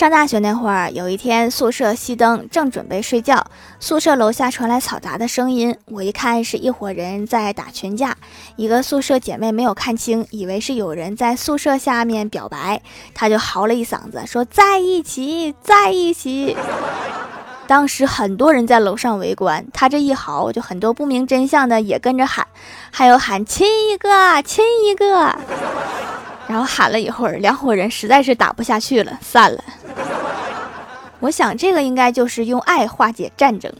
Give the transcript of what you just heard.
上大学那会儿，有一天宿舍熄灯，正准备睡觉，宿舍楼下传来嘈杂的声音。我一看是一伙人在打群架，一个宿舍姐妹没有看清，以为是有人在宿舍下面表白，她就嚎了一嗓子，说在一起，在一起。当时很多人在楼上围观，她这一嚎，就很多不明真相的也跟着喊，还有喊亲一个，亲一个。然后喊了一会儿，两伙人实在是打不下去了，散了。我想这个应该就是用爱化解战争。